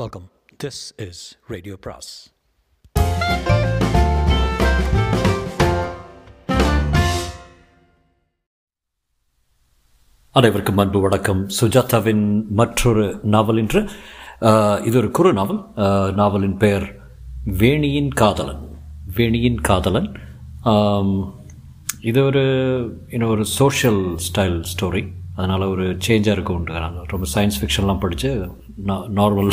Welcome this is radio bros அனைவருக்கும் அன்பு வணக்கம். சுஜாதாவின் மற்றொரு நாவல் என்று இது ஒரு குறு நாவல். நாவலின் பெயர் வேணியின் காதலன். வேணியின் காதலன். இது ஒரு இன்னும் ஒரு சோஷியல் ஸ்டைல் ஸ்டோரி அதனால் ஒரு சேஞ்சாக இருக்கும் நான் ரொம்ப சயின்ஸ் ஃபிக்ஷன்லாம் படித்து நார்மல்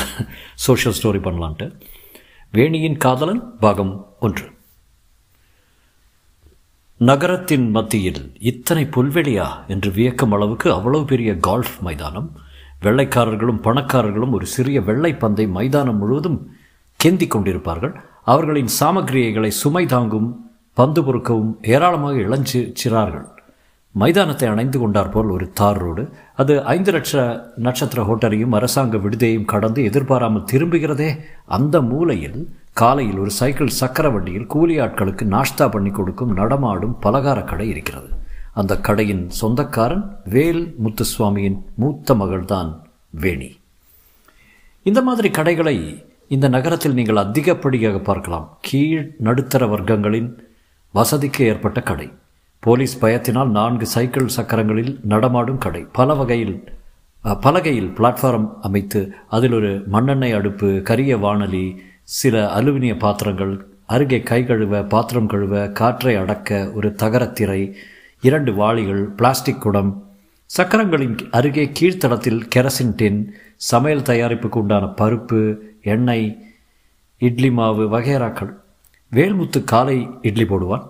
சோஷியல் ஸ்டோரி பண்ணலான்ட்டு. வேணியின் காதலன் பாகம் ஒன்று. நகரத்தின் மத்தியில் இத்தனை புல்வெளியா? என்று வியக்கும் அளவுக்கு அவ்வளவு பெரிய கால்ஃப் மைதானம். வெள்ளைக்காரர்களும் பணக்காரர்களும் ஒரு சிறிய வெள்ளை பந்தை மைதானம் முழுவதும் கெந்திக் கொண்டிருப்பார்கள். அவர்களின் சாமக்கிரியைகளை சுமை தாங்கும் பந்து பொறுக்கவும் ஏராளமாக இளஞ்சி சிறார்கள். மைதானத்தை அணைந்து கொண்டார் போல் ஒரு தார் ரோடு அது ஐந்து லட்ச நட்சத்திர ஹோட்டலையும் அரசாங்க விடுதியையும் கடந்து எதிர்பாராமல் திரும்புகிறதே? அந்த மூலையில் காலையில் ஒரு சைக்கிள் சக்கர வண்டியில் கூலி ஆட்களுக்கு நாஷ்தா பண்ணி கொடுக்கும் நடமாடும் பலகார கடை இருக்கிறது. அந்த கடையின் சொந்தக்காரன் வேல் முத்துசுவாமியின் மூத்த மகள்தான் வேணி. இந்த மாதிரி கடைகளை இந்த நகரத்தில் நீங்கள் அதிகப்படியாக பார்க்கலாம். கீழ் நடுத்தர வர்க்கங்களின் வசதிக்கு ஏற்பட்ட கடை. போலீஸ் பயத்தினால் நான்கு சைக்கிள் சக்கரங்களில் நடமாடும் கடை. பல வகையில் பலகையில் பிளாட்ஃபாரம் அமைத்து அதில் ஒரு மண்ணெண்ணெய் அடுப்பு கரிய வானொலி சில அலுமினிய பாத்திரங்கள் அருகே கை கழுவ பாத்திரம் கழுவ காற்றை அடக்க ஒரு தகரத்திரை இரண்டு வாளிகள் பிளாஸ்டிக் குடம் சக்கரங்களின் அருகே கீழ்த்தளத்தில் கெரசின் டின் சமையல் தயாரிப்புக்கு உண்டான பருப்பு எண்ணெய் இட்லி மாவு வகைராக்கள் வேல்முத்து காலை இட்லி போடுவான்.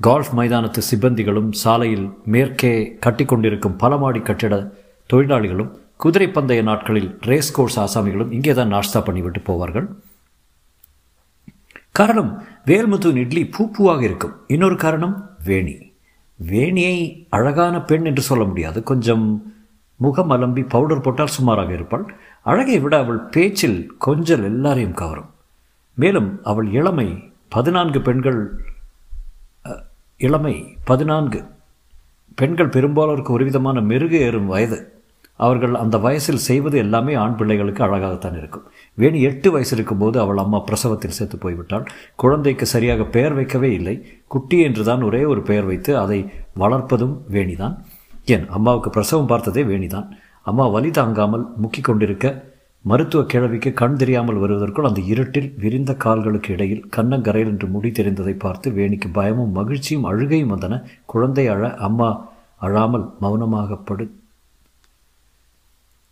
கால்ஃப் மைதானத்து சிப்பந்திகளும் சாலையில் மேற்கே கட்டிக்கொண்டிருக்கும் பலமாடி கட்டிட தொழிலாளிகளும் குதிரை பந்தய நாட்களில் ரேஸ் கோர்ஸ் ஆசாமிகளும் இங்கே தான் நாஷ்தா பண்ணிவிட்டு போவார்கள். காரணம் வேல்முத்துவின் இட்லி பூ பூவாக இருக்கும். இன்னொரு காரணம் வேணி. வேணியை அழகான பெண் என்று சொல்ல முடியாது. கொஞ்சம் முகம் அலம்பி பவுடர் போட்டால் சுமாராக இருப்பாள். அழகை விட அவள் பேச்சில் கொஞ்சல் எல்லாரையும் கவரும். மேலும் அவள் இளமை பதினான்கு பெண்கள் இளமை பதினான்கு. பெண்கள் பெரும்பாலோருக்கு ஒரு விதமான மெருகு ஏறும் வயது. அவர்கள் அந்த வயசில் செய்வது எல்லாமே ஆண் பிள்ளைகளுக்கு அழகாகத்தான் இருக்கும். வேணி எட்டு வயசு இருக்கும்போது அவள் அம்மா பிரசவத்தில் சேர்த்து போய்விட்டாள். குழந்தைக்கு சரியாக பெயர் வைக்கவே இல்லை. குட்டி என்றுதான் ஒரே ஒரு பெயர் வைத்து அதை வளர்ப்பதும் வேணிதான். ஏன் அம்மாவுக்கு பிரசவம் பார்த்ததே வேணிதான். அம்மா வலி தாங்காமல் முக்கிக் கொண்டிருக்க மருத்துவ கிழவிக்கு கண் தெரியாமல் வருவதற்குள் அந்த இருட்டில் விரிந்த கால்களுக்கு இடையில் கண்ணங்கரையில் என்று முடி தெரிந்ததை பார்த்து வேணிக்கு பயமும் மகிழ்ச்சியும் அழுகையும் வந்தன. குழந்தை அழ அம்மா அழாமல் மௌனமாக படு.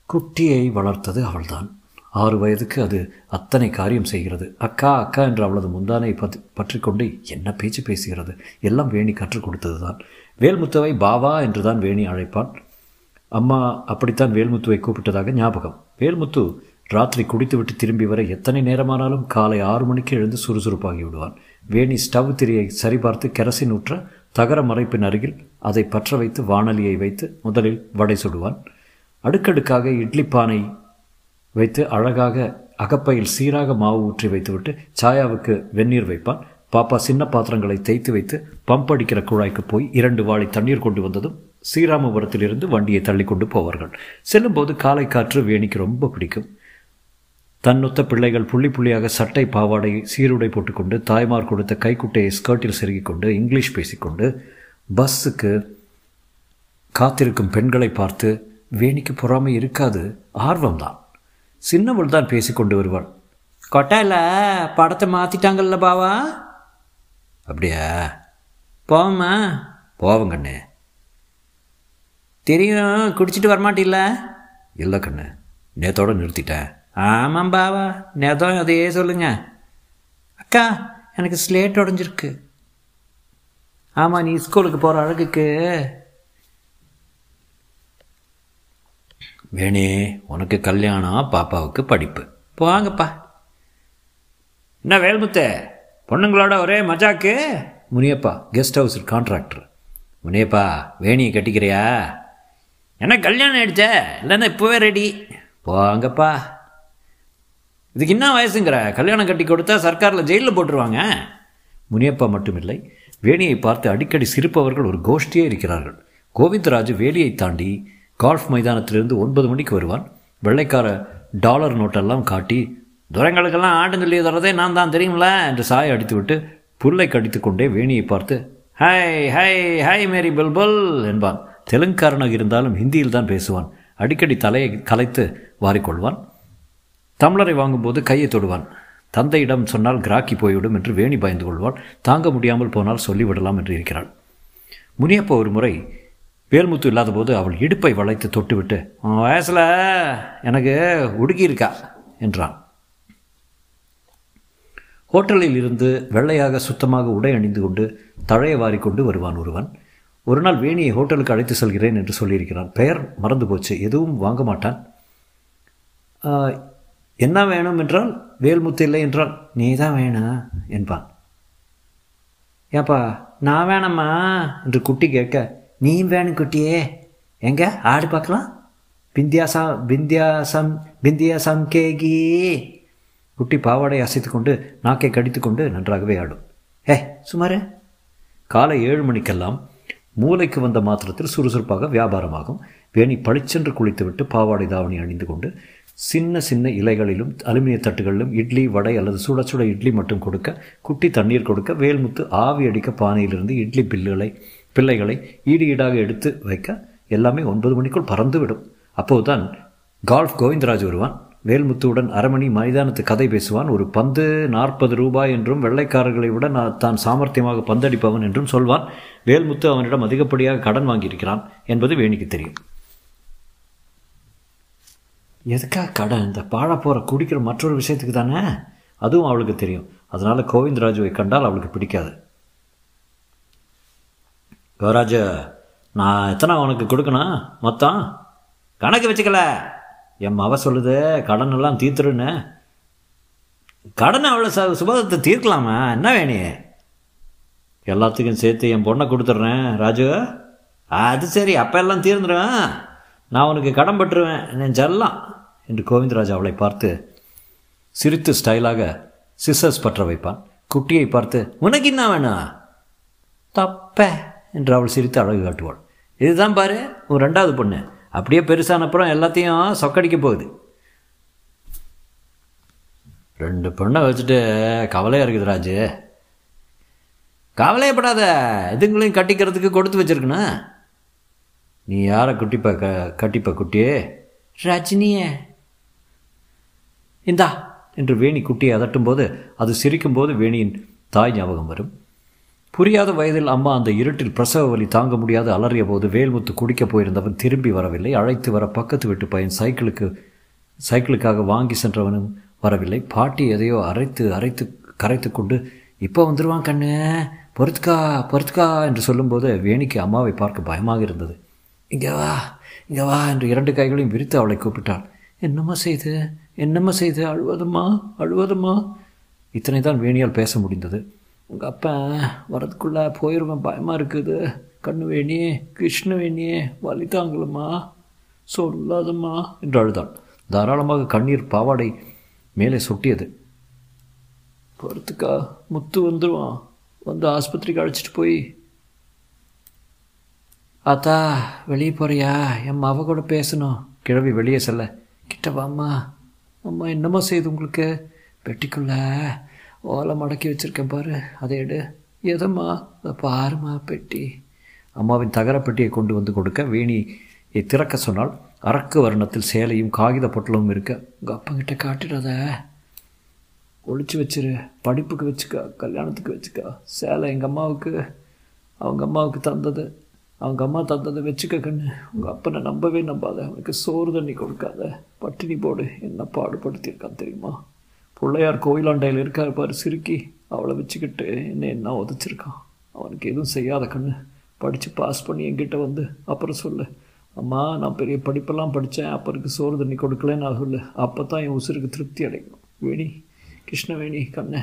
குட்டியை வளர்த்தது அவள்தான். ஆறு வயதுக்கு அது அத்தனை காரியம் செய்கிறது. அக்கா அக்கா என்று அவளது முந்தானை பற்றி பற்றி கொண்டு என்ன பேச்சு பேசுகிறது? எல்லாம் வேணி கற்றுக் கொடுத்ததுதான். வேல்முத்துவை பாவா என்றுதான் வேணி அழைப்பான். அம்மா அப்படித்தான் வேல்முத்துவை கூப்பிட்டதாக ஞாபகம். வேல்முத்து ராத்திரி குடித்துவிட்டு திரும்பி வர எத்தனை நேரமானாலும் காலை ஆறு மணிக்கு எழுந்து சுறுசுறுப்பாகி விடுவான். வேணி ஸ்டவ் திரியை சரிபார்த்து கெரசின் ஊற்ற தகர மறைப்பின் அருகில் அதை பற்ற வைத்து வானலியை வைத்து முதலில் வடை சுடுவான். அடுக்கடுக்காக இட்லி பானை வைத்து அழகாக அகப்பையில் சீராக மாவு ஊற்றி வைத்துவிட்டு சாயாவுக்கு வெந்நீர் வைப்பான். பாப்பா சின்ன பாத்திரங்களை தேய்த்து வைத்து பம்ப் அடிக்கிற குழாய்க்கு போய் இரண்டு வாளி தண்ணீர் கொண்டு வந்ததும் ஸ்ரீராமபுரத்திலிருந்து வண்டியை தள்ளி கொண்டு போவார்கள். செல்லும்போது காலை காற்று வேணிக்கு ரொம்ப பிடிக்கும். தன்னொத்த பிள்ளைகள் புள்ளி புள்ளியாக சட்டை பாவாடை சீருடை போட்டுக்கொண்டு தாய்மார் கொடுத்த கைக்குட்டையை ஸ்கர்ட்டில் செருகிக் கொண்டு இங்கிலீஷ் பேசிக்கொண்டு பஸ்ஸுக்கு காத்திருக்கும் பெண்களை பார்த்து வேணிக்கு பொறாமை இருக்காது ஆர்வம்தான். சின்னவள் தான் பேசிக்கொண்டு வருவாள். கொட்டாயில் படத்தை மாற்றிட்டாங்கல்ல பாவா? அப்படியா? போமா போவங்க கண்ணு தெரியும். குடிச்சிட்டு வரமாட்டில்ல? இல்லை கண்ணு. நேத்தோட நிறுத்திட்டேன். ஆமாம் பாவா. நேதம் அதையே சொல்லுங்க. அக்கா எனக்கு ஸ்லேட் உடஞ்சிருக்கு. ஆமாம் நீ ஸ்கூலுக்கு போகிற அழகுக்கு. வேணே உனக்கு கல்யாணம் பாப்பாவுக்கு படிப்பு. போங்கப்பா. என்ன வேல்முத்த? பொண்ணுங்களோட ஒரே மஜாக்கு? Muniyappa guest house contractor Muniyappa வேணியை கட்டிக்கிறியா? என்ன கல்யாணம் ஆயிடுச்ச? இல்லைன்னா இப்போவே ரெடி போங்கப்பா. இதுக்கு என்ன வயசுங்கிற. கல்யாணம் கட்டி கொடுத்தா சர்க்காரில் ஜெயிலில் போட்டுருவாங்க. முனியப்பா மட்டுமில்லை. வேணியை பார்த்து அடிக்கடி சிரிப்பவர்கள் ஒரு கோஷ்டியே இருக்கிறார்கள். கோவிந்தராஜ் வேலியை தாண்டி கால்ஃப் மைதானத்திலிருந்து ஒன்பது மணிக்கு வருவான். வெள்ளைக்கார டாலர் நோட்டெல்லாம் காட்டி துரங்களுக்கெல்லாம் ஆட்டம் சொல்லி தரதே நான் தான் தெரியுங்கள என்று சாயை அடித்துவிட்டு புல்லை கடித்து கொண்டே வேணியை பார்த்து ஹாய் ஹாய் ஹாய் மேரி புல்புல் என்பான். தெலுங்குக்காரனாக இருந்தாலும் ஹிந்தியில் தான் பேசுவான். அடிக்கடி தலையை கலைத்து வாரிக்கொள்வான். தமிழரை வாங்கும்போது கையை தொடுவான். தந்தையிடம் சொன்னால் கிராக்கி போய்விடும் என்று வேணி பயந்து கொள்வாள் தாங்க முடியாமல் போனால் சொல்லிவிடலாம் என்று இருக்கிறாள். முனியப்ப ஒரு முறை வேல்முத்து இல்லாத போது அவள் இடுப்பை வளைத்து தொட்டுவிட்டு வயசில் எனக்கு உடுக்கி இருக்கா? என்றான். ஹோட்டலில் இருந்து வெள்ளையாக சுத்தமாக உடை அணிந்து கொண்டு தழைய வாரிக்கொண்டு வருவான் ஒருவன். ஒரு நாள் வேணியை ஹோட்டலுக்கு அழைத்து செல்கிறேன் என்று சொல்லியிருக்கிறான். பெயர் மறந்து போச்சு. எதுவும் வாங்க மாட்டான். என்ன வேணும் என்றால் வேல்முத்து இல்லை என்றால் நீ தான் வேணும் என்பான். ஏப்பா நான் வேணம்மா என்று குட்டி கேட்க நீ வேணும் குட்டியே. எங்க? ஆடு பார்க்கலாம்? பிந்தியாசா பிந்தியாசம் பிந்தியாசம் கேகி. குட்டி பாவாடை அசைத்து கொண்டு நாக்கை கடித்து கொண்டு நன்றாகவே ஆடும். ஏ சுமார். காலை ஏழு மணிக்கெல்லாம் மூளைக்கு வந்த மாத்திரத்தில் சுறுசுறுப்பாக வியாபாரமாகும். வேணி பளிச்சென்று குளித்துவிட்டு பாவாடை தாவணி அணிந்து கொண்டு சின்ன சின்ன இலைகளிலும் அலுமினிய தட்டுகளிலும் இட்லி வடை அல்லது சுட சுட இட்லி மட்டும் கொடுக்க குட்டி தண்ணீர் கொடுக்க வேல்முத்து ஆவி அடிக்க பானையிலிருந்து இட்லி பில்லுகளை பிள்ளைகளை ஈடு ஈடாக எடுத்து வைக்க எல்லாமே ஒன்பது மணிக்குள் பறந்துவிடும். அப்போதுதான் கால்ஃப் கோவிந்தராஜ் வருவான் வேல்முத்துவுடன் அரமணி மைதானத்து கதை பேசுவான். ஒரு பந்து நாற்பது ரூபாய் என்றும் வெள்ளைக்காரர்களை விட நான் தான் சாமர்த்தியமாக பந்தடிப்பவன் என்றும் சொல்வான். வேல்முத்து அவனிடம் அதிகப்படியாக கடன் வாங்கியிருக்கிறான் என்பது வேணிக்கு தெரியும். எதுக்காக கடன்? இந்த பாழ போகிற குடிக்கிற மற்றொரு விஷயத்துக்கு தானே? அதுவும் அவளுக்கு தெரியும். அதனால் கோவிந்தராஜுவை கண்டால் அவளுக்கு பிடிக்காது. யுவராஜ நான் எத்தனை உனக்கு கொடுக்கணும்? மொத்தம்? கணக்கு வச்சுக்கல. என் மவ சொல்லுது கடன் எல்லாம் தீர்த்துருன்னு. கடனை அவ்வளோ ச சுபதத்தை தீர்க்கலாமா? என்ன வேணியே எல்லாத்துக்கும் சேர்த்து என் பொண்ணை கொடுத்துட்றேன் ராஜு. அது சரி அப்போ எல்லாம் தீர்ந்துடும் நான் உனக்கு கடன் பட்டுருவேன் என் செல்லாம் என்று கோவிந்தராஜ் அவளை பார்த்து சிரித்து ஸ்டைலாக சிசர்ஸ் பற்ற வைப்பான். குட்டியை பார்த்து உனக்கு என்ன வேணும்? தப்ப என்று அவள் சிரித்து அழகு காட்டுவாள். இதுதான் பாரு உன் ரெண்டாவது பொண்ணு. அப்படியே பெருசானப்புறம் எல்லாத்தையும் சொக்கடிக்க போகுது. ரெண்டு பொண்ணை வச்சுட்டு கவலையாக இருக்குது ராஜு. கவலையப்படாத இதுங்களையும் கட்டிக்கிறதுக்கு கொடுத்து வச்சிருக்கணும். நீ யாரை குட்டிப்பா க கட்டிப்ப குட்டியே ரஜினிய. இந்தா என்று வேணி குட்டியை அதட்டும்போது அது சிரிக்கும்போது வேணியின் தாய் ஞாபகம் வரும். புரியாத வயதில் அம்மா அந்த இருட்டில் பிரசவ வலி தாங்க முடியாது. அலறிய போது வேல்முத்து குடிக்கப் போயிருந்தவன் திரும்பி வரவில்லை. அழைத்து வர பக்கத்து வீட்டு பையன் சைக்கிளுக்கு சைக்கிளுக்காக வாங்கி சென்றவனும் வரவில்லை. பாட்டி எதையோ அரைத்து அரைத்து கரைத்து கொண்டு இப்போ வந்துடுவான் கண்ணு பொறுத்துக்கா பொறுத்துக்கா என்று சொல்லும்போது வேணிக்கு அம்மாவை பார்க்க பயமாக இருந்தது. இங்கே வா இங்கே வா என்று இரண்டு கைகளையும் விரித்து அவளை கூப்பிட்டாள். என்னம்மா செய்து? என்னம்மா செய்து? அழுவதம்மா அழுவதம்மா. இத்தனை தான் வேணியால் பேச முடிந்தது. உங்கள் அப்பா வரதுக்குள்ளே போயிடுவேன் பயமாக இருக்குது. கண்ணு வேணியே கிருஷ்ண சொல்லாதம்மா என்று அழுதான். தாராளமாக கண்ணீர் பாவாடை மேலே சொட்டியது. பொறுத்துக்கா முத்து வந்துடுவான் வந்து ஆஸ்பத்திரிக்கு அழைச்சிட்டு போய். ஆத்தா வெளியே போறியா? என் மாவ கூட பேசணும். கிழவி வெளியே செல்ல. கிட்ட வாம்மா. அம்மா என்னம்மா செய்யுது உங்களுக்கு? பெட்டிக்குள்ள ஓலை மடக்கி வச்சுருக்கேன் பாரு அதை எடு. எதம்மா? அதை பாருமா பெட்டி. அம்மாவின் தகர பெட்டியை கொண்டு வந்து கொடுக்க வேணியை திறக்க சொன்னால் அரக்கு வர்ணத்தில் சேலையும் காகித பொட்டலும் இருக்க. உங்கள் அப்பங்கிட்ட காட்டிடாத. ஒழிச்சு வச்சிரு. படிப்புக்கு வச்சுக்கா கல்யாணத்துக்கு வச்சுக்கா. சேலை எங்கள் அம்மாவுக்கு அவங்க அம்மாவுக்கு தந்தது. அவங்க அம்மா தந்ததை வச்சுக்க கண்ணு உங்கள் அப்பனை நம்பவே நம்பாத. அவனுக்கு சோறு தண்ணி கொடுக்காத. பட்டினி போடு. என்ன பாடுபடுத்தியிருக்கான் தெரியுமா? பிள்ளையார் கோயிலாண்டையில் இருக்கார் பாரு சிறுக்கி. அவளை வச்சுக்கிட்டு என்ன என்ன உதச்சிருக்கான்? அவனுக்கு எதுவும் செய்யாத கண்ணு. படித்து பாஸ் பண்ணி என்கிட்ட வந்து அப்புறம் சொல்லு. அம்மா நான் பெரிய படிப்பெல்லாம் படித்தேன் அப்பருக்கு சோறு தண்ணி கொடுக்கலன்னு நான் சொல்லு. அப்போ தான் என் உசுருக்கு திருப்தி அடையும். வேணி கிருஷ்ணவேணி கண்ணே.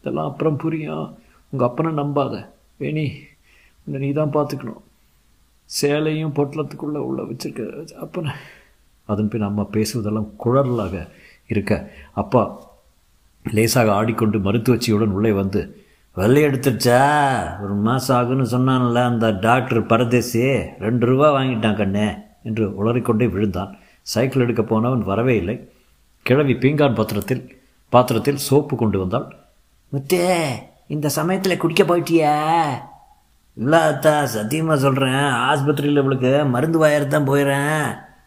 இதெல்லாம் அப்புறம் புரியும். உங்கள் அப்பனை நம்பாத. வேணி உன்னை நீ தான் பார்த்துக்கணும். சேலையும் பொட்டலத்துக்குள்ளே உள்ள வச்சிருக்க அப்பனை. அதன் பின் அம்மா பேசுவதெல்லாம் குழலாக இருக்க. அப்பா லேசாக ஆடிக்கொண்டு மருத்துவச்சியுடன் உள்ளே வந்து வெள்ளை எடுத்துடுச்சா ஒரு மாதம் ஆகுன்னு சொன்னான்ல அந்த டாக்டர் பரதேசி ரெண்டு ரூபா வாங்கிட்டான் கண்ணே என்று உளறிக்கொண்டே விழுந்தான். சைக்கிள் எடுக்க போனவன் வரவே இல்லை. கிழவி பீங்கான் பாத்திரத்தில் பாத்திரத்தில் சோப்பு கொண்டு வந்தாள். முத்தே இந்த சமயத்தில் குடிக்க போயிட்டியா? இல்லை சத்தியமாக சொல்கிறேன் ஆஸ்பத்திரியில் இவளுக்கு மருந்து வாயர் தான் போயிடுறேன்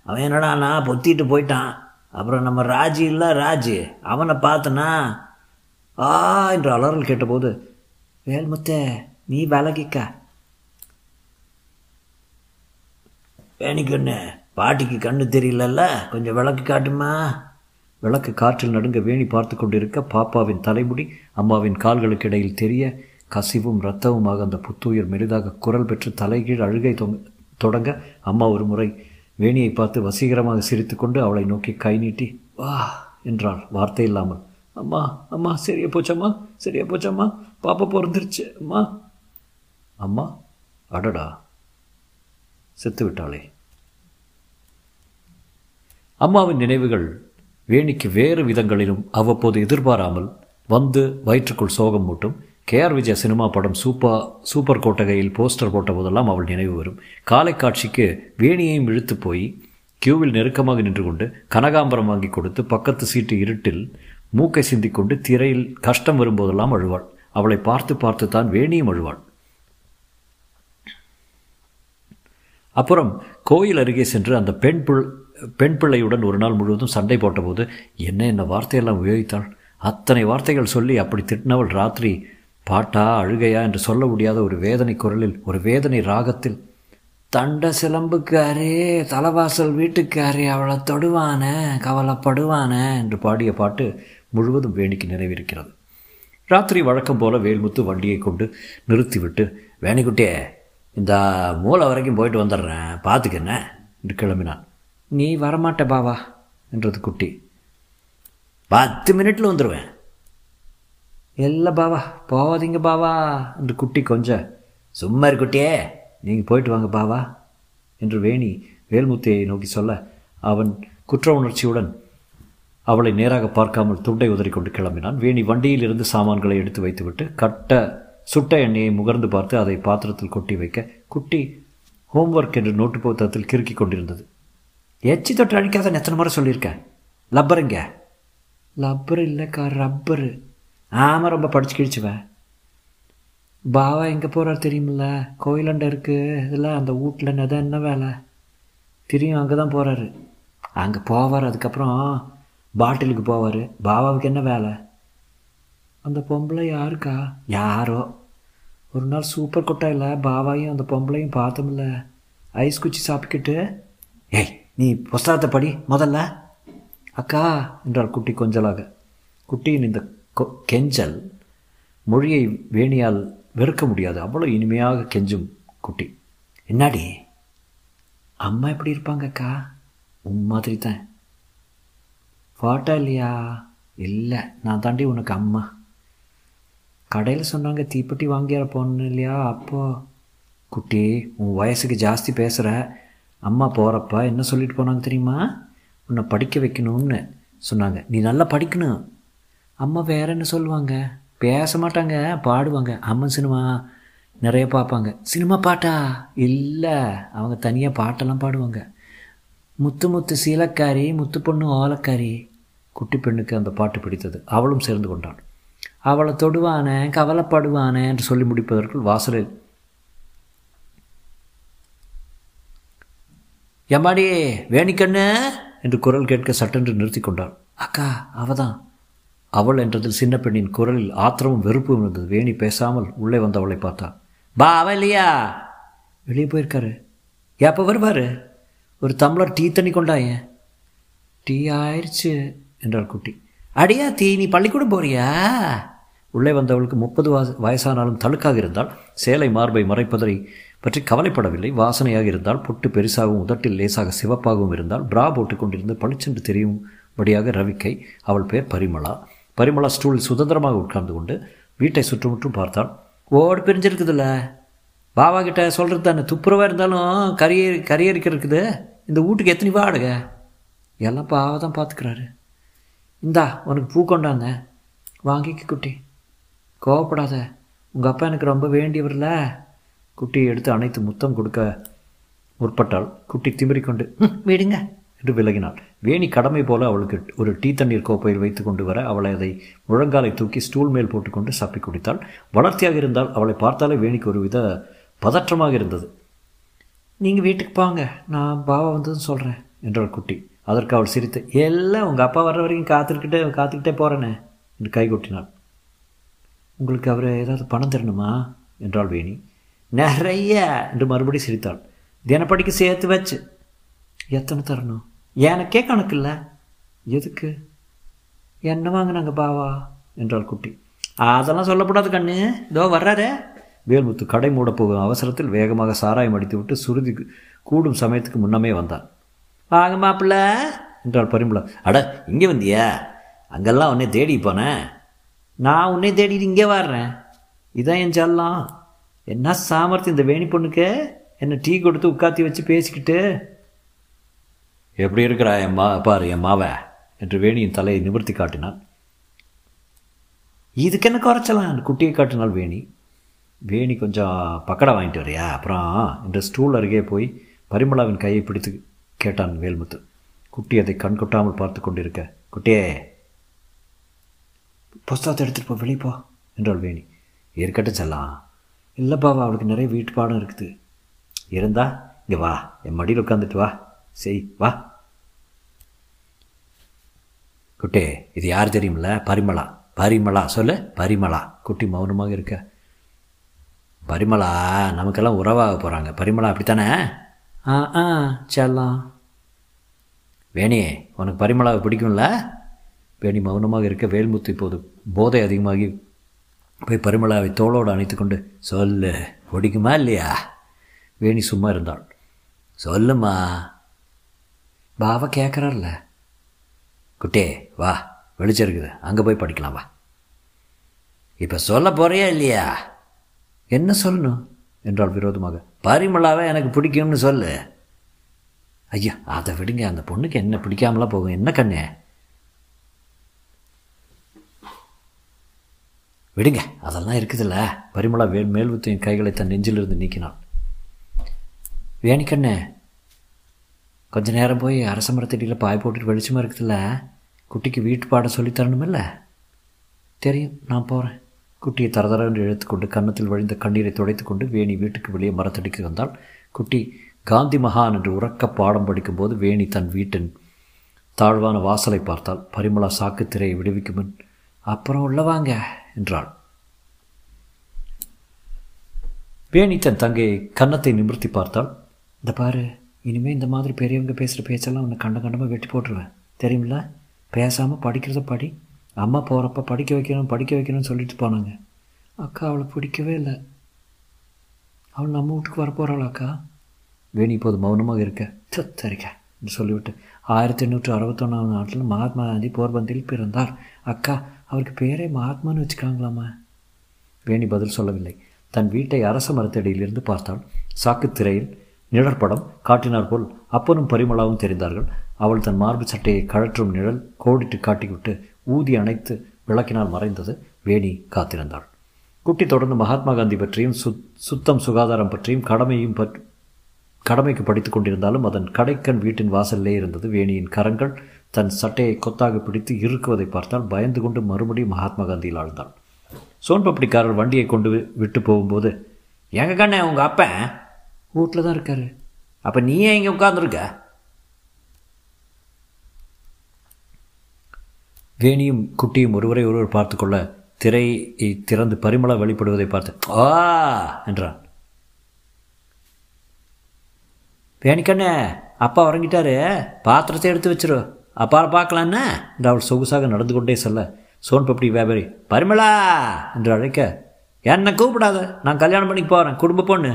அவன் என்னடா நான் பொத்திட்டு போயிட்டான். அப்புறம் நம்ம ராஜி இல்லை ராஜி. அவனை பார்த்தனா ஆ என்று அலறல் கேட்டபோது வேல்முத்தே நீ விலகிக்க. வேணிக்கண்ணு பாட்டிக்கு கண்ணு தெரியலல்ல? கொஞ்சம் விளக்கு காட்டுமா? விளக்கு காற்றில் நடுங்க வேணி பார்த்து கொண்டிருக்க பாப்பாவின் தலைமுடி அம்மாவின் கால்களுக்கு இடையில் தெரிய கசிவும் இரத்தவுமாக அந்த புத்துயிர் மெலிதாக குரல் பெற்று தலைகீழ் அழுகை தொங்க தொடங்க அம்மா ஒரு முறை வேணியை பார்த்து வசீகரமாக சிரித்துக்கொண்டு அவளை நோக்கி கை நீட்டி வா என்றாள் வார்த்தை இல்லாமல் அம்மா அம்மா சரியா போச்சம்மா சரியா போச்சம்மா பாப்பா பிறந்துருச்சு அம்மா. அம்மா அடடா செத்து விட்டாளே அம்மாவின் நினைவுகள் வேணிக்கு வேறு விதங்களிலும் அவ்வப்போது எதிர்பாராமல் வந்து வயிற்றுக்குள் சோகம் மூட்டும். கேஆர் விஜய சினிமா படம் சூப்பர் சூப்பர் கோட்டகையில் போஸ்டர் போட்ட போதெல்லாம் அவள் நினைவு வரும். காலை காட்சிக்கு வேணியையும் இழுத்து போய் கியூவில் நெருக்கமாக நின்று கொண்டு கனகாம்பரம் வாங்கி கொடுத்து பக்கத்து சீட்டு இருட்டில் மூக்கை சிந்திக்கொண்டு திரையில் கஷ்டம் வரும்போதெல்லாம் அழுவாள். அவளை பார்த்து பார்த்து தான் வேணியும் அழுவாள். அப்புறம் கோயில் அருகே சென்று அந்த பெண் புள் பெண் பிள்ளையுடன் ஒரு நாள் முழுவதும் சண்டை போட்டபோது என்ன என்ன வார்த்தையெல்லாம் உபயோகித்தாள்? அத்தனை வார்த்தைகள் சொல்லி அப்படி திட்டினவள் ராத்திரி பாட்டா அழுகையா என்று சொல்ல முடியாத ஒரு வேதனை குரலில் ஒரு வேதனை ராகத்தில் தண்ட சிலம்புக்காரே தலைவாசல் வீட்டுக்காரே அவளை தொடுவான கவலைப்படுவானே என்று பாடிய பாட்டு முழுவதும் வேணிக்கு நினைவிருக்கிறது. ராத்திரி வழக்கம் போல வேல்முத்து வண்டியை கொண்டு நிறுத்திவிட்டு வேணிக்குட்டியே இந்த மூளை வரைக்கும் போயிட்டு வந்துடுறேன் பார்த்துக்கண்ண என்று கிளம்பினான். நீ வரமாட்ட பாவா என்றது குட்டி. பத்து மினிட்ல வந்துடுவேன் இல்லை பாவா போவாதீங்க பாவா என்று குட்டி கொஞ்சம் சும்மா இருக்குட்டியே நீங்கள் போயிட்டு வாங்க பாவா என்று வேணி வேல்முத்தையை நோக்கி சொல்ல அவன் குற்ற உணர்ச்சியுடன் அவளை நேராக பார்க்காமல் துண்டை உதறிக்கொண்டு கிளம்பினான். வேணி வண்டியில் இருந்து சாமான்களை எடுத்து வைத்துவிட்டு கட்ட சுட்ட எண்ணெயை முகர்ந்து பார்த்து அதை பாத்திரத்தில் கொட்டி வைக்க குட்டி ஹோம்ஒர்க் என்று நோட்டு புத்தகத்தில் கிறுக்கி கொண்டிருந்தது. எச்சி தொட்டு அழிக்காத எத்தனை முறை சொல்லியிருக்கேன் லப்பருங்க. லப்பர் இல்லைக்கா ரப்பரு. ஆமாம் ரொம்ப படிச்சு கிழிச்சுவேன் பாவா எங்கே போகிறார் தெரியுமில்ல? கோயிலண்டை இருக்குது இதில் அந்த வீட்டில் நெதை என்ன வேலை? தெரியும் அங்கே தான் போகிறாரு அங்கே போவார் அதுக்கப்புறம் பாட்டிலுக்கு போவார். பாபாவுக்கு என்ன வேலை? அந்த பொம்பளை யாருக்கா? யாரோ. ஒரு நாள் சூப்பர் கொட்டாயில் பாபாயும் அந்த பொம்பளையும் பார்த்தோம்ல. ஐஸ் குச்சி சாப்பிட்டுக்கிட்டு ஏய் நீ புஸ்தகத்தை படி முதல்ல. அக்கா என்றாள் குட்டி கொஞ்சலாக. குட்டியின் இந்த கெஞ்சல் மொழியை வேணியால் வெறுக்க முடியாது. அவ்வளோ இனிமையாக கெஞ்சும் குட்டி. என்னாடி? அம்மா எப்படி இருப்பாங்க அக்கா உன் மாதிரி தான் ஃபாட்டா இல்லையா? இல்லை நான் தாண்டி உனக்கு அம்மா. கடையில் சொன்னாங்க தீப்பெட்டி வாங்கியார பொண்ணு இல்லையா? அப்போ? குட்டி உன் வயசுக்கு ஜாஸ்தி பேசுகிற அம்மா போகிறப்ப என்ன சொல்லிட்டு போனாங்க தெரியுமா? உன்னை படிக்க வைக்கணும்னு சொன்னாங்க. நீ நல்லா படிக்கணும். அம்மா வேற என்ன சொல்லுவாங்க. பேச மாட்டாங்க பாடுவாங்க. அம்மன் சினிமா நிறைய பார்ப்பாங்க. சினிமா பாட்டா? இல்லை. அவங்க தனியாக பாட்டெல்லாம் பாடுவாங்க. முத்து முத்து சீலக்காரி முத்து பொண்ணு ஓலக்காரி குட்டி பெண்ணுக்கு அந்த பாட்டு பிடித்தது. அவளும் சேர்ந்து கொண்டாள். அவளை தொடுவானே கவலைப்படுவானே என்று சொல்லி முடிப்பதற்குள் வாசலில் எம்மாடி வேணிக்கண்ணு என்று குரல் கேட்க சட்டென்று நிறுத்தி கொண்டாள். அக்கா அவதான். அவள் என்றதில் சின்ன பெண்ணின் குரலில் ஆத்திரமும் வெறுப்பும் இருந்தது. வேணி பேசாமல் உள்ளே வந்து அவளை பா அவன் இல்லையா? வெளியே போயிருக்காரு. எப்போ வருவார்? ஒரு தம்ளர் டீ தண்ணி கொண்டாயேன் டீ ஆயிடுச்சு என்றாள் குட்டி. அடியா தீ நீ பள்ளிக்கூடம் போறியா? உள்ளே வந்தவளுக்கு முப்பது வயசானாலும் தழுக்காக இருந்தால் சேலை மார்பை மறைப்பதை பற்றி கவலைப்படவில்லை. வாசனையாக இருந்தால் பொட்டு பெருசாகவும் உதட்டில் லேசாக சிவப்பாகவும் இருந்தால் பிரா போட்டு கொண்டிருந்து பளிச்சென்று தெரியும்படியாக ரவிக்கை அவள் பேர் பரிமளா. பரிமளா ஸ்டூலில் சுதந்திரமாக உட்கார்ந்து கொண்டு வீட்டை சுற்றுமுற்றும் பார்த்தாள் ஓடு பிரிஞ்சிருக்குதுல்ல. பாபா கிட்ட சொல்கிறது தானே. துப்புரவாக இருந்தாலும் கரிய கரியரிக்க இருக்குது இந்த வீட்டுக்கு எத்தனை வாடகை? எல்லாம் பாவா தான் பார்த்துக்கிறாரு. இந்தா உனக்கு பூ கொண்டாந்த வாங்கிக்க குட்டி. கோவப்படாத. உங்கள் அப்பா எனக்கு ரொம்ப வேண்டியவர்ல. குட்டியை எடுத்து அனைத்து முத்தம் கொடுக்க முற்பட்டாள். குட்டி திமிரிக்கொண்டு "ம், விடுங்க என்று விலகினாள். வேணி கடமை போல அவளுக்கு ஒரு டீ தண்ணீர் கோப்பையில் வைத்து கொண்டு வர அவளை அதை முழங்காலை தூக்கி ஸ்டூல் மேல் போட்டுக்கொண்டு சாப்பி குடித்தாள். வளர்த்தியாக இருந்தால் அவளை பார்த்தாலே வேணிக்கு ஒரு வித பதற்றமாக இருந்தது. நீங்கள் வீட்டுக்கு போங்க நான் பாவா வந்ததுன்னு சொல்கிறேன் என்றாள் குட்டி. அதற்கு அவள் சிரித்து எல்லாம் உங்கள் அப்பா வர்ற வரைக்கும் காத்துக்கிட்டே காத்துக்கிட்டே போகிறேனே என்று கை கொட்டினாள். உங்களுக்கு அவர் ஏதாவது பணம் தரணுமா? என்றாள் வேணி. நிறைய என்று மறுபடி சிரித்தாள். தினப்படிக்கு சேர்த்து வச்சு. எத்தனை தரணும்? எனக்கே கணக்கு இல்லை? எதுக்கு? என்ன வாங்கினாங்க பாவா? என்றாள் குட்டி. அதெல்லாம் சொல்லப்படாது கண்ணு. இதோ வர்றாரே. வேல்முத்து கடை மூட போகும் அவசரத்தில் வேகமாக சாராயம் அடித்து விட்டு சுருதி கூடும் சமயத்துக்கு முன்னமே வந்தான். வாங்க மாப்பிள்ள என்றாள் பரிமளா. அட இங்கே வந்தியா? அங்கெல்லாம் உன்னை தேடி போனேன் நான் உன்னை தேடிட்டு இங்கே வர்றேன். இதான் என் செல்லம். என்ன சாமர்த்தியம் இந்த வேணி பொண்ணுக்கு என்ன டீ கொடுத்து உட்காத்தி வச்சு பேசிக்கிட்டு? எப்படி இருக்கிறா என் மா பாரு என் மாவ? என்று வேணியின் தலையை நிவர்த்தி காட்டினான் இதுக்கு என்ன குறைச்சலாம்? குட்டியை காட்டினாள் வேணி. வேணி கொஞ்சம் பக்கடா வாங்கிட்டு வரியா? அப்புறம் என்ற ஸ்டூல் அருகே போய் பரிமளாவின் கையை பிடித்து கேட்டான் வேல்முத்து. குட்டி அதை கண் கொட்டாமல் பார்த்து கொண்டிருக்க குட்டியே புஸ்தகத்தை எடுத்துகிட்டு போ வெளியே போ என்றாள் வேணி. இருக்கட்டும் செல்லாம். இல்லைப்பாவா அவளுக்கு நிறைய வீட்டு பாடம் இருக்குது. இருந்தா இங்கே வா என் மடியில் உட்காந்துட்டு வா. செய் வா. குட்டே இது யார் தெரியுமில்ல? பரிமளா. பரிமளா சொல்லு. பரிமளா. குட்டி மௌனமாக இருக்க. பரிமளா நமக்கெல்லாம் உறவாக போகிறாங்க பரிமளா அப்படித்தானே? ஆ ஆ செல்லாம். வேணி உனக்கு பரிமளாவை பிடிக்கும்ல? வேணி மௌனமாக இருக்க. வேல்முத்து இப்போது போதை அதிகமாகி போய் பரிமளாவை தோளோடு அணைத்து கொண்டு சொல்லு பிடிக்குமா இல்லையா? வேணி சும்மா இருந்தாள். சொல்லுமா பாவா கேட்குறார்ல குட்டே வா வெளிச்சம் இருக்குது அங்கே போய் படிக்கலாம் வா. இப்போ சொல்ல போறியா இல்லையா? என்ன சொல்லணும்? என்றால் விரோதமாக. பரிமளாவை எனக்கு பிடிக்கும்னு சொல்லு. ஐயா அதை விடுங்க. அந்த பொண்ணுக்கு என்ன பிடிக்காமலாம் போகும்? என்ன கண்ணே? விடுங்க. அதெல்லாம் இருக்குதுல்ல. பரிமளா வே மேல்வுத்தின் கைகளை தன் நெஞ்சிலிருந்து நீக்கினாள். வேணிக்கண்ணே கொஞ்ச நேரம் போய் அரச மரத்தடியில் பாய் போட்டுட்டு வெளிச்சமாக இருக்குதுல்ல? குட்டிக்கு வீட்டு பாடம் சொல்லித்தரணுமில்ல தெரியும் நான் போகிறேன் குட்டியை தரதரன்று இழுத்துக்கொண்டு கன்னத்தில் வழிந்த கண்ணீரை துடைத்துக்கொண்டு வேணி வீட்டுக்கு வெளியே மரத்தடிக்கு வந்தால் குட்டி காந்தி மகான் என்று உறக்க பாடம் படிக்கும்போது வேணி தன் வீட்டின் தாழ்வான வாசலை பார்த்தால் பரிமளா சாக்கு திரையை விடுவிக்குமன் அப்புறம் உள்ள வாங்க என்றாள். வேணி தன் தங்கையை கன்னத்தை நிமிர்த்தி பார்த்தால் இந்த பாரு இனிமேல் இந்த மாதிரி பெரியவங்க பேசுகிற பேச்செல்லாம் உன்னை கண்ட கண்டமாக வெட்டி போட்டுருவேன். தெரியுமில்ல? பேசாமல் படிக்கிறத படி. அம்மா போகிறப்ப படிக்க வைக்கணும் படிக்க வைக்கணும்னு சொல்லிட்டு போனாங்க. அக்கா அவளை பிடிக்கவே இல்லை. அவள் நம்ம வீட்டுக்கு வரப்போகிறாள் அக்கா? வேணி இப்போது மௌனமாக இருக்க. சரிக்கா என்று சொல்லிவிட்டு ஆயிரத்தி எண்ணூற்று அறுபத்தொன்னாவது நாட்டில் மகாத்மா காந்தி போர்பந்தியில் பிறந்தார். அக்கா அவருக்கு பேரே மகாத்மான்னு வச்சுக்காங்களாமா வேணி பதில் சொல்லவில்லை. தன் வீட்டை அரச மரத்தடியிலிருந்து பார்த்தாள். சாக்குத்திரையில் நிழற்படம் காட்டினார் போல் அப்பனும் பரிமளாவும் தெரிந்தார்கள். அவள் தன் மார்பு சட்டையை கழற்றும் நிழல் கோடிட்டு காட்டிவிட்டு ஊதி அணைத்து விளக்கினால் மறைந்தது வேணி காத்திருந்தாள். குட்டி தொடர்ந்து மகாத்மா காந்தி பற்றியும் சுத் சுத்தம் சுகாதாரம் பற்றியும் கடமையும் பற்றி கடமைக்கு படித்து கொண்டிருந்தாலும் அதன் கடைக்கண் வீட்டின் வாசல்லே இருந்தது வேணியின் கரங்கள். தன் சட்டையை கொத்தாக பிடித்து இறுக்குவதை பார்த்தால் பயந்து கொண்டு மறுபடியும் மகாத்மா காந்தியில் ஆழ்ந்தாள். சோன்பப்படிக்காரர் வண்டியை கொண்டு விட்டு போகும்போது எங்க கண்ணே உங்கள் அப்பன்? வீட்டில் தான் இருக்கார். அப்போ நீ ஏன் இங்கே உட்காந்துருக்க வேணியும் குட்டியும் ஒருவரை ஒருவர் பார்த்துக்கொள்ள திரையை திறந்து பரிமளா வெளிப்படுவதை பார்த்து ஆ! என்றான். வேணிக்கண்ணே அப்பா உறங்கிட்டாரு. பாத்திரத்தை எடுத்து வச்சிரு. அப்பாவை பார்க்கலான்னு என்று அவள் சொகுசாக நடந்து கொண்டே செல்ல சோன் சோன்பப்படி வியாபாரி? பரிமளா! என்று அழைக்க என்னை கூப்பிடாத? நான் கல்யாணம் பண்ணிக்கு போகிறேன் குடும்ப பொண்ணு.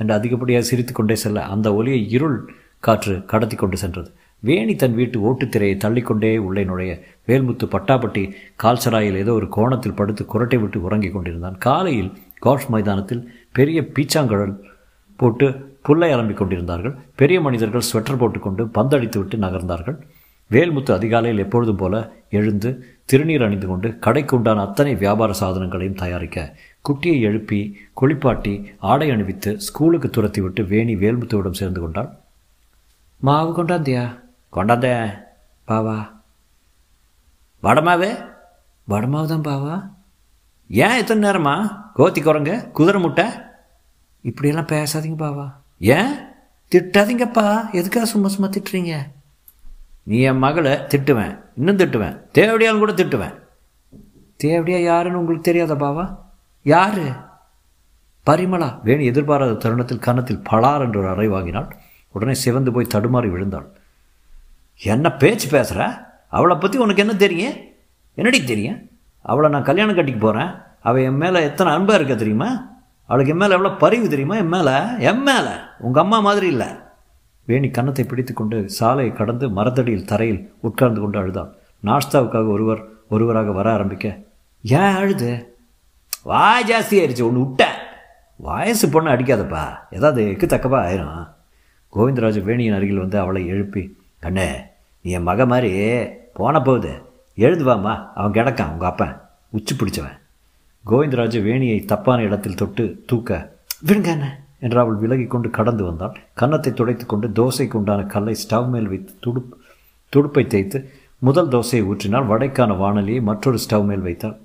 என்று அதிகப்படியாக சிரித்து கொண்டே செல்ல அந்த ஒலியை இருள் காற்று கடத்தி கொண்டு சென்றது. வேணி தன் வீட்டு ஓட்டுத்திரையை தள்ளிக்கொண்டே உள்ளே நுழைய வேல்முத்து பட்டாப்பட்டி கால்சராயில் ஏதோ ஒரு கோணத்தில் படுத்து குரட்டை விட்டு உறங்கிக் கொண்டிருந்தான். காலையில் கோல்ஃப் மைதானத்தில் பெரிய பீச்சாங்கழல் போட்டு புல்லை அலம்பிக் கொண்டிருந்தார்கள். பெரிய மனிதர்கள் ஸ்வெட்டர் போட்டுக்கொண்டு பந்தடித்து விட்டு நகர்ந்தார்கள். வேல்முத்து அதிகாலையில் எப்பொழுதும் போல எழுந்து திருநீர் அணிந்து கொண்டு கடைக்கு உண்டான அத்தனை வியாபார சாதனங்களையும் தயாரிக்க குட்டியை எழுப்பி குளிப்பாட்டி ஆடை அணிவித்து ஸ்கூலுக்கு துரத்தி விட்டு வேணி வேல்முத்துவிடம் சேர்ந்து கொண்டாள். மாவு கொண்டாந்தியா? கொண்டாந்தே. பாவா. வடமாவே? வடமாவு தான் பாவா. ஏன் எத்தனை நேரமா? கோத்தி குரங்க குதிரை முட்டை? இப்படியெல்லாம் பேசாதீங்க பாவா. ஏன்? திட்டாதீங்கப்பா. எதுக்காக சும்மா சும்மா திட்டுறீங்க? நீ என் மகளை திட்டுவேன். இன்னும் திட்டுவேன். தேவடியாலும் கூட திட்டுவேன். தேவடியா யாருன்னு உங்களுக்கு தெரியாதா பாவா? யாரு? பரிமளா. வேணு எதிர்பாராத தருணத்தில் கன்னத்தில் பலார் என்று ஒரு அறை வாங்கினாள். உடனே சிவந்து போய் தடுமாறி விழுந்தாள். என்ன பேச்சு பேசுகிற அவளை பற்றி உனக்கு என்ன தெரியும்? என்னடி தெரியும்? அவளை நான் கல்யாணம் கட்டிக்கு போகிறேன் அவள் என் மேலே எத்தனை அன்பாக இருக்க தெரியுமா? அவளுக்கு என் மேலே எவ்வளோ பரிவு தெரியுமா? என் மேலே? என் மேலே. உங்கள் அம்மா மாதிரி இல்லை. வேணி கன்னத்தை பிடித்து கொண்டு சாலையை கடந்து மரத்தடியில் தரையில் உட்கார்ந்து கொண்டு அழுதான். நாஷ்தாவுக்காக ஒருவர் ஒருவராக வர ஆரம்பிக்க ஏன் அழுது? வாய் ஜாஸ்தி ஆயிடுச்சு ஒன்று விட்டேன் வயசு பொண்ணு அடிக்காதப்பா ஏதாவது எக்கு தக்கப்பா ஆயிரும். கோவிந்தராஜ் வேணியின் அருகில் வந்து அவளை எழுப்பி கண்ணே நீ என் மக மாதிரி போன போகுது. எழுதுவாம்மா அவன் கிடக்கான் உங்கள் அப்பன். உச்சி பிடிச்சவன். கோவிந்தராஜ் வேணியை தப்பான இடத்தில் தொட்டு தூக்க விடுங்க என்ன என்று அவள் விலகி கொண்டு கடந்து வந்தாள். கன்னத்தை துடைத்து கொண்டு தோசைக்கு உண்டான கல்லை ஸ்டவ் மேல் வைத்து துடுப் துடுப்பை தேய்த்து முதல் தோசையை ஊற்றினால் வடைக்கான வானலியை மற்றொரு ஸ்டவ் மேல் வைத்தாள்.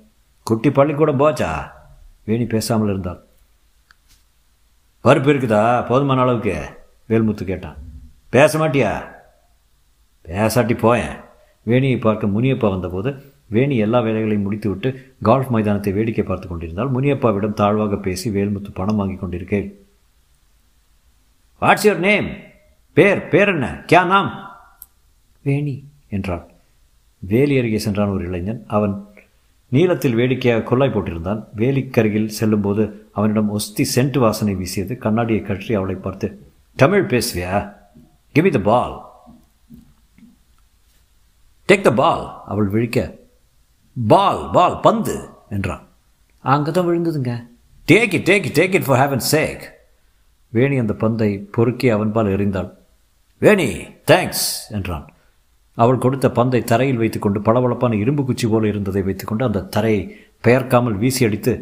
குட்டி பள்ளிக்கூடம் போச்சா? வேணி பேசாமல் இருந்தாள். பருப்பு இருக்குதா? போதுமான அளவுக்கு வேல்முத்து கேட்டான். பேச மாட்டியா? பேசாட்டி போயேன். வேணியை பார்க்க முனியப்பா வந்தபோது வேணி எல்லா வேலைகளையும் முடித்துவிட்டு கால்ஃப் மைதானத்தை வேடிக்கை பார்த்து கொண்டிருந்தால் முனியப்பாவிடம் தாழ்வாக பேசி வேல்முத்து பணம் வாங்கி கொண்டிருக்கேன். வாட்ஸ் யுவர் நேம் பேர் பேர் என்ன? கியா நாம்? வேணி. என்றாள். வேலி அருகே சென்றான் ஒரு இளைஞன். அவன் நீளத்தில் வேடிக்கையாக கொள்ளாய் போட்டிருந்தான். வேலிக்கருகில் செல்லும்போது அவனிடம் ஒஸ்தி சென்ட் வாசனை வீசியது. கண்ணாடியை கற்றி அவளை பார்த்து Tamil பேசுவியா? Give the ball take the ball அவள் விழிக்க பால் பால் பந்து என்றான். அங்கே தான் விழுந்ததுங்க. Take it take it take it for heaven sake Veni அந்த பந்தை பொறுக்கி அவன்பால் எறிந்தாள். வேணி தேங்க்ஸ் என்றான். அவள் கொடுத்த பந்தை தரையில் வைத்துக்கொண்டு பளபளப்பான இரும்பு குச்சி போல இருந்ததை வைத்துக்கொண்டு அந்த தரையை பெயர்க்காமல் வீசி அடித்து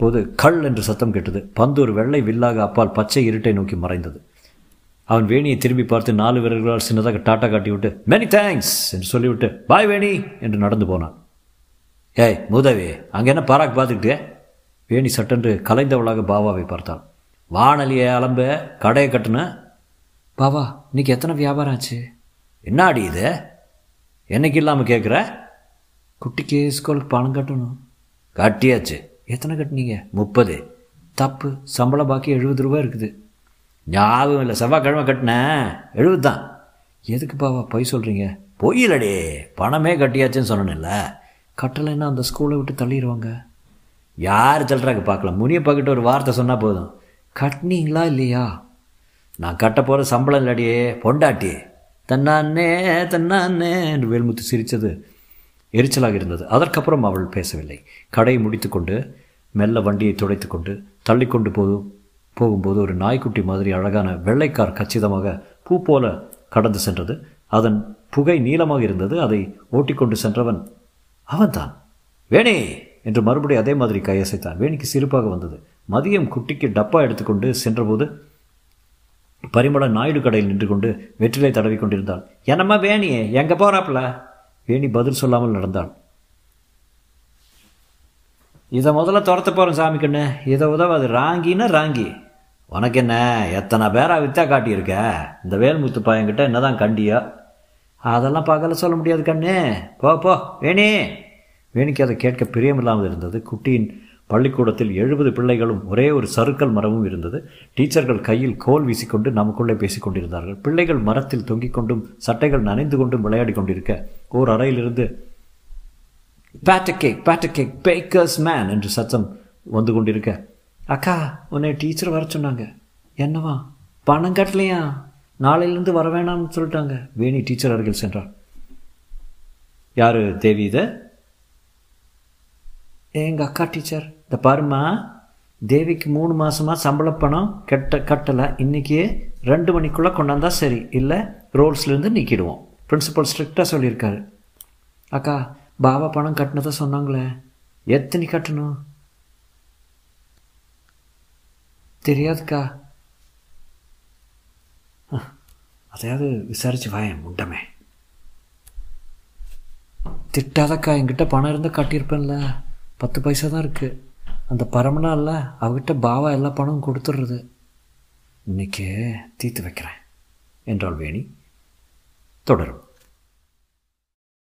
போது கள் என்று சத்தம் கேட்டது. பந்து ஒரு வெள்ளை வில்லாக அப்பால் பச்சை இருட்டை நோக்கி மறைந்தது. அவன் வேணியை திரும்பி பார்த்து நாலு வீரர்களால் சின்னதாக டாட்டா காட்டிவிட்டு மெனி தேங்க்ஸ் என்று சொல்லிவிட்டு பாய் வேணி என்று நடந்து போனான். ஏய் மூதவி அங்கே என்ன பாராக்கு பார்த்துக்கிட்டே வேணி சட்டென்று கலைந்தவளாக பாபாவை பார்த்தான் வானலியை அலம்ப கடையை கட்டுன. பாபா இன்னைக்கு எத்தனை வியாபாரம் ஆச்சு? என்னாடி இது? என்னைக்கு இல்லாமல் கேட்குற குட்டிக்கு ஸ்கூலுக்கு பணம் கட்டணும். கட்டியாச்சு. எத்தனை கட்டினீங்க? முப்பது. தப்பு. சம்பளம் பாக்கி எழுபது ரூபா இருக்குது. ஞாபகம் இல்லை. செவ்வாய்க்கிழமை கட்டினேன் எழுபது தான். எதுக்கு பாவா பொய் சொல்கிறீங்க பொய் இல்லடி பணமே கட்டியாச்சுன்னு சொன்னேன்ல. கட்டலைன்னா அந்த ஸ்கூலை விட்டு தள்ளிடுவாங்க. யார் தள்ளுறாங்க பார்க்கலாம் முனியப்பா கிட்ட ஒரு வார்த்தை சொன்னால் போதும். கட்டினீங்களா இல்லையா? நான் கட்ட போகிற சம்பளம் இல்லாடியே பொண்டாட்டி. தன்னானே தன்னானே என்று வேல்முத்து சிரித்தது. எரிச்சலாக இருந்தது. அதற்கப்புறம் அவள் பேசவில்லை. கடையை முடித்துக்கொண்டு மெல்ல வண்டியை துடைத்து கொண்டு தள்ளிக்கொண்டு போதும் போகும்போது ஒரு நாய்க்குட்டி மாதிரி அழகான வெள்ளைக்கார் கச்சிதமாக பூ போல கடந்து சென்றது. அதன் புகை நீளமாக இருந்தது. அதை ஓட்டிக்கொண்டு சென்றவன் அவன்தான். வேணே! என்று மறுபடியும் அதே மாதிரி கையசைத்தான். வேணிக்கு சிரிப்பாக வந்தது. மதியம் குட்டிக்கு டப்பா எடுத்துக்கொண்டு சென்றபோது பரிமள நாயுடு கடையில் நின்று கொண்டு வெற்றிலை தடவி கொண்டிருந்தாள். என்னம்மா வேணியே எங்கே போகிறாப்புல வேணி பதில் சொல்லாமல் நடந்தாள். இதை முதல்ல துரத்த போகிறேன் சாமி கண்ணு. இதை உதவாது. ராங்கின்னா ராங்கி. உனக்கு என்ன எத்தனை பேரா வித்தா காட்டியிருக்க? இந்த வேல்முத்து பையன்கிட்ட என்னதான் கண்டியா? அதெல்லாம் பார்க்கல சொல்ல முடியாது கண்ணு. போ போ. வேணி. வேணிக்கு அதை கேட்க பிரியமில்லாமல் இருந்தது. குட்டியின் பள்ளிக்கூடத்தில் எழுபது பிள்ளைகளும் ஒரே ஒரு சறுக்கல் மரமும் இருந்தது. டீச்சர்கள் கையில் கோல் வீசிக்கொண்டு நமக்குள்ளே பேசிக் கொண்டிருந்தார்கள். பிள்ளைகள் மரத்தில் தொங்கிக் கொண்டும் சட்டைகள் நனைந்து கொண்டும் விளையாடி கொண்டிருக்க ஓர் அறையிலிருந்து pat a cake pat a cake baker's man என்று சத்தம் வந்து கொண்டிருக்க அக்கா உன்னை டீச்சர் வர சொன்னாங்க. என்னவா? பணம் கட்டலையா? நாளையிலேருந்து வர வேணாம்னு சொல்லிட்டாங்க. வேணி டீச்சர் அருகில் சென்றார். யார் தேவி இதை? எங்கள் அக்கா டீச்சர் இந்த பாருமா தேவிக்கு மூணு மாதமாக சம்பள பணம் கட்ட கட்டலை. இன்றைக்கி ரெண்டு மணிக்குள்ளே கொண்டாந்தா சரி. இல்லை ரோல்ஸ்லேருந்து நிற்கிடுவோம் பிரின்சிபல் ஸ்ட்ரிக்டாக சொல்லியிருக்காரு. அக்கா பாபா பணம் கட்டினதை சொன்னாங்களே எத்தனை கட்டணும்? தெரியாதுக்கா. அதையாவது விசாரிச்சு வாயேன் முண்டமே. திட்டாதக்கா என்கிட்ட பணம் இருந்தால் கட்டியிருப்பேன்ல. பத்து பைசா தான் இருக்குது அந்த பரமனா இல்லை அவகிட்ட பாவா எல்லா பணமும் கொடுத்துட்றது இன்றைக்கே தீர்த்து வைக்கிறேன் என்றாள் வேணி. தொடரும்.